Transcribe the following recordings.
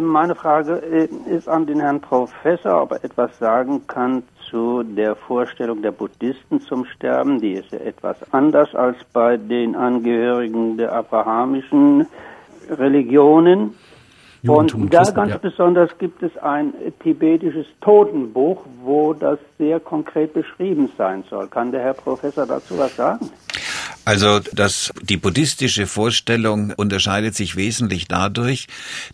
Meine Frage äh, ist an den Herrn Professor, ob er etwas sagen kann zu der Vorstellung der Buddhisten zum Sterben. Die ist ja etwas anders als bei den Angehörigen der abrahamischen Religionen. Judentum, und da Christen, ganz ja. besonders gibt es ein tibetisches Totenbuch, wo das sehr konkret beschrieben sein soll. Kann der Herr Professor dazu was sagen? Also das, die buddhistische Vorstellung unterscheidet sich wesentlich dadurch,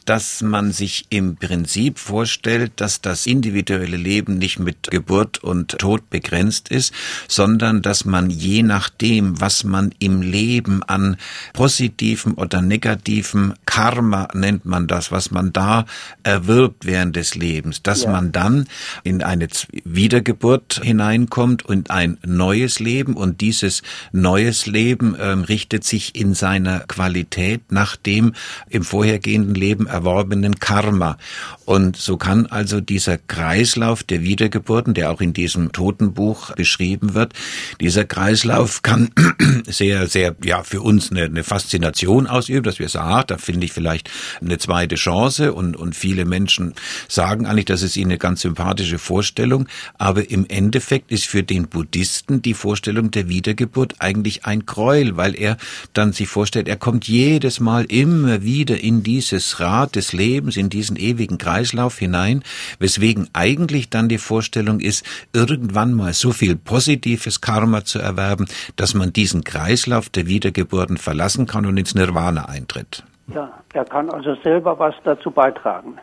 dass man sich im Prinzip vorstellt, dass das individuelle Leben nicht mit Geburt und Tod begrenzt ist, sondern dass man je nachdem, was man im Leben an positivem oder negativem Karma nennt man das, was man da erwirbt während des Lebens, dass ja. man dann in eine Wiedergeburt hineinkommt und ein neues Leben und dieses neues Leben Leben ähm, richtet sich in seiner Qualität nach dem im vorhergehenden Leben erworbenen Karma. Und so kann also dieser Kreislauf der Wiedergeburten, der auch in diesem Totenbuch beschrieben wird, dieser Kreislauf kann sehr, sehr, ja, für uns eine, eine Faszination ausüben, dass wir sagen, ah, da finde ich vielleicht eine zweite Chance und, und viele Menschen sagen eigentlich, das ist ihnen eine ganz sympathische Vorstellung. Aber im Endeffekt ist für den Buddhisten die Vorstellung der Wiedergeburt eigentlich ein Gräuel, weil er dann sich vorstellt, er kommt jedes Mal immer wieder in dieses Rad des Lebens, in diesen ewigen Kreislauf hinein, weswegen eigentlich dann die Vorstellung ist, irgendwann mal so viel positives Karma zu erwerben, dass man diesen Kreislauf der Wiedergeburten verlassen kann und ins Nirvana eintritt. Ja, er kann also selber was dazu beitragen.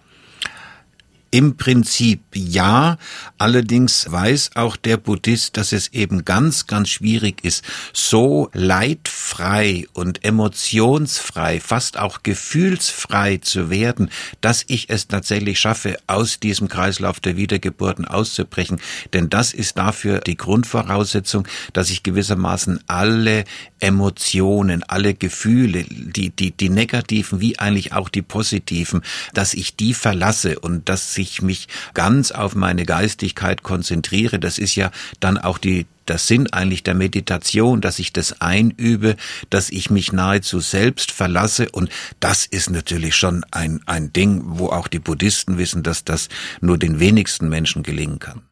Im Prinzip ja, allerdings weiß auch der Buddhist, dass es eben ganz, ganz schwierig ist, so leidfrei und emotionsfrei, fast auch gefühlsfrei zu werden, dass ich es tatsächlich schaffe, aus diesem Kreislauf der Wiedergeburten auszubrechen. Denn das ist dafür die Grundvoraussetzung, dass ich gewissermaßen alle Emotionen, alle Gefühle, die, die, die negativen wie eigentlich auch die positiven, dass ich die verlasse und dass ich mich ganz auf meine Geistigkeit konzentriere. Das ist ja dann auch die das Sinn eigentlich der Meditation, dass ich das einübe, dass ich mich nahezu selbst verlasse und das ist natürlich schon ein, ein Ding, wo auch die Buddhisten wissen, dass das nur den wenigsten Menschen gelingen kann.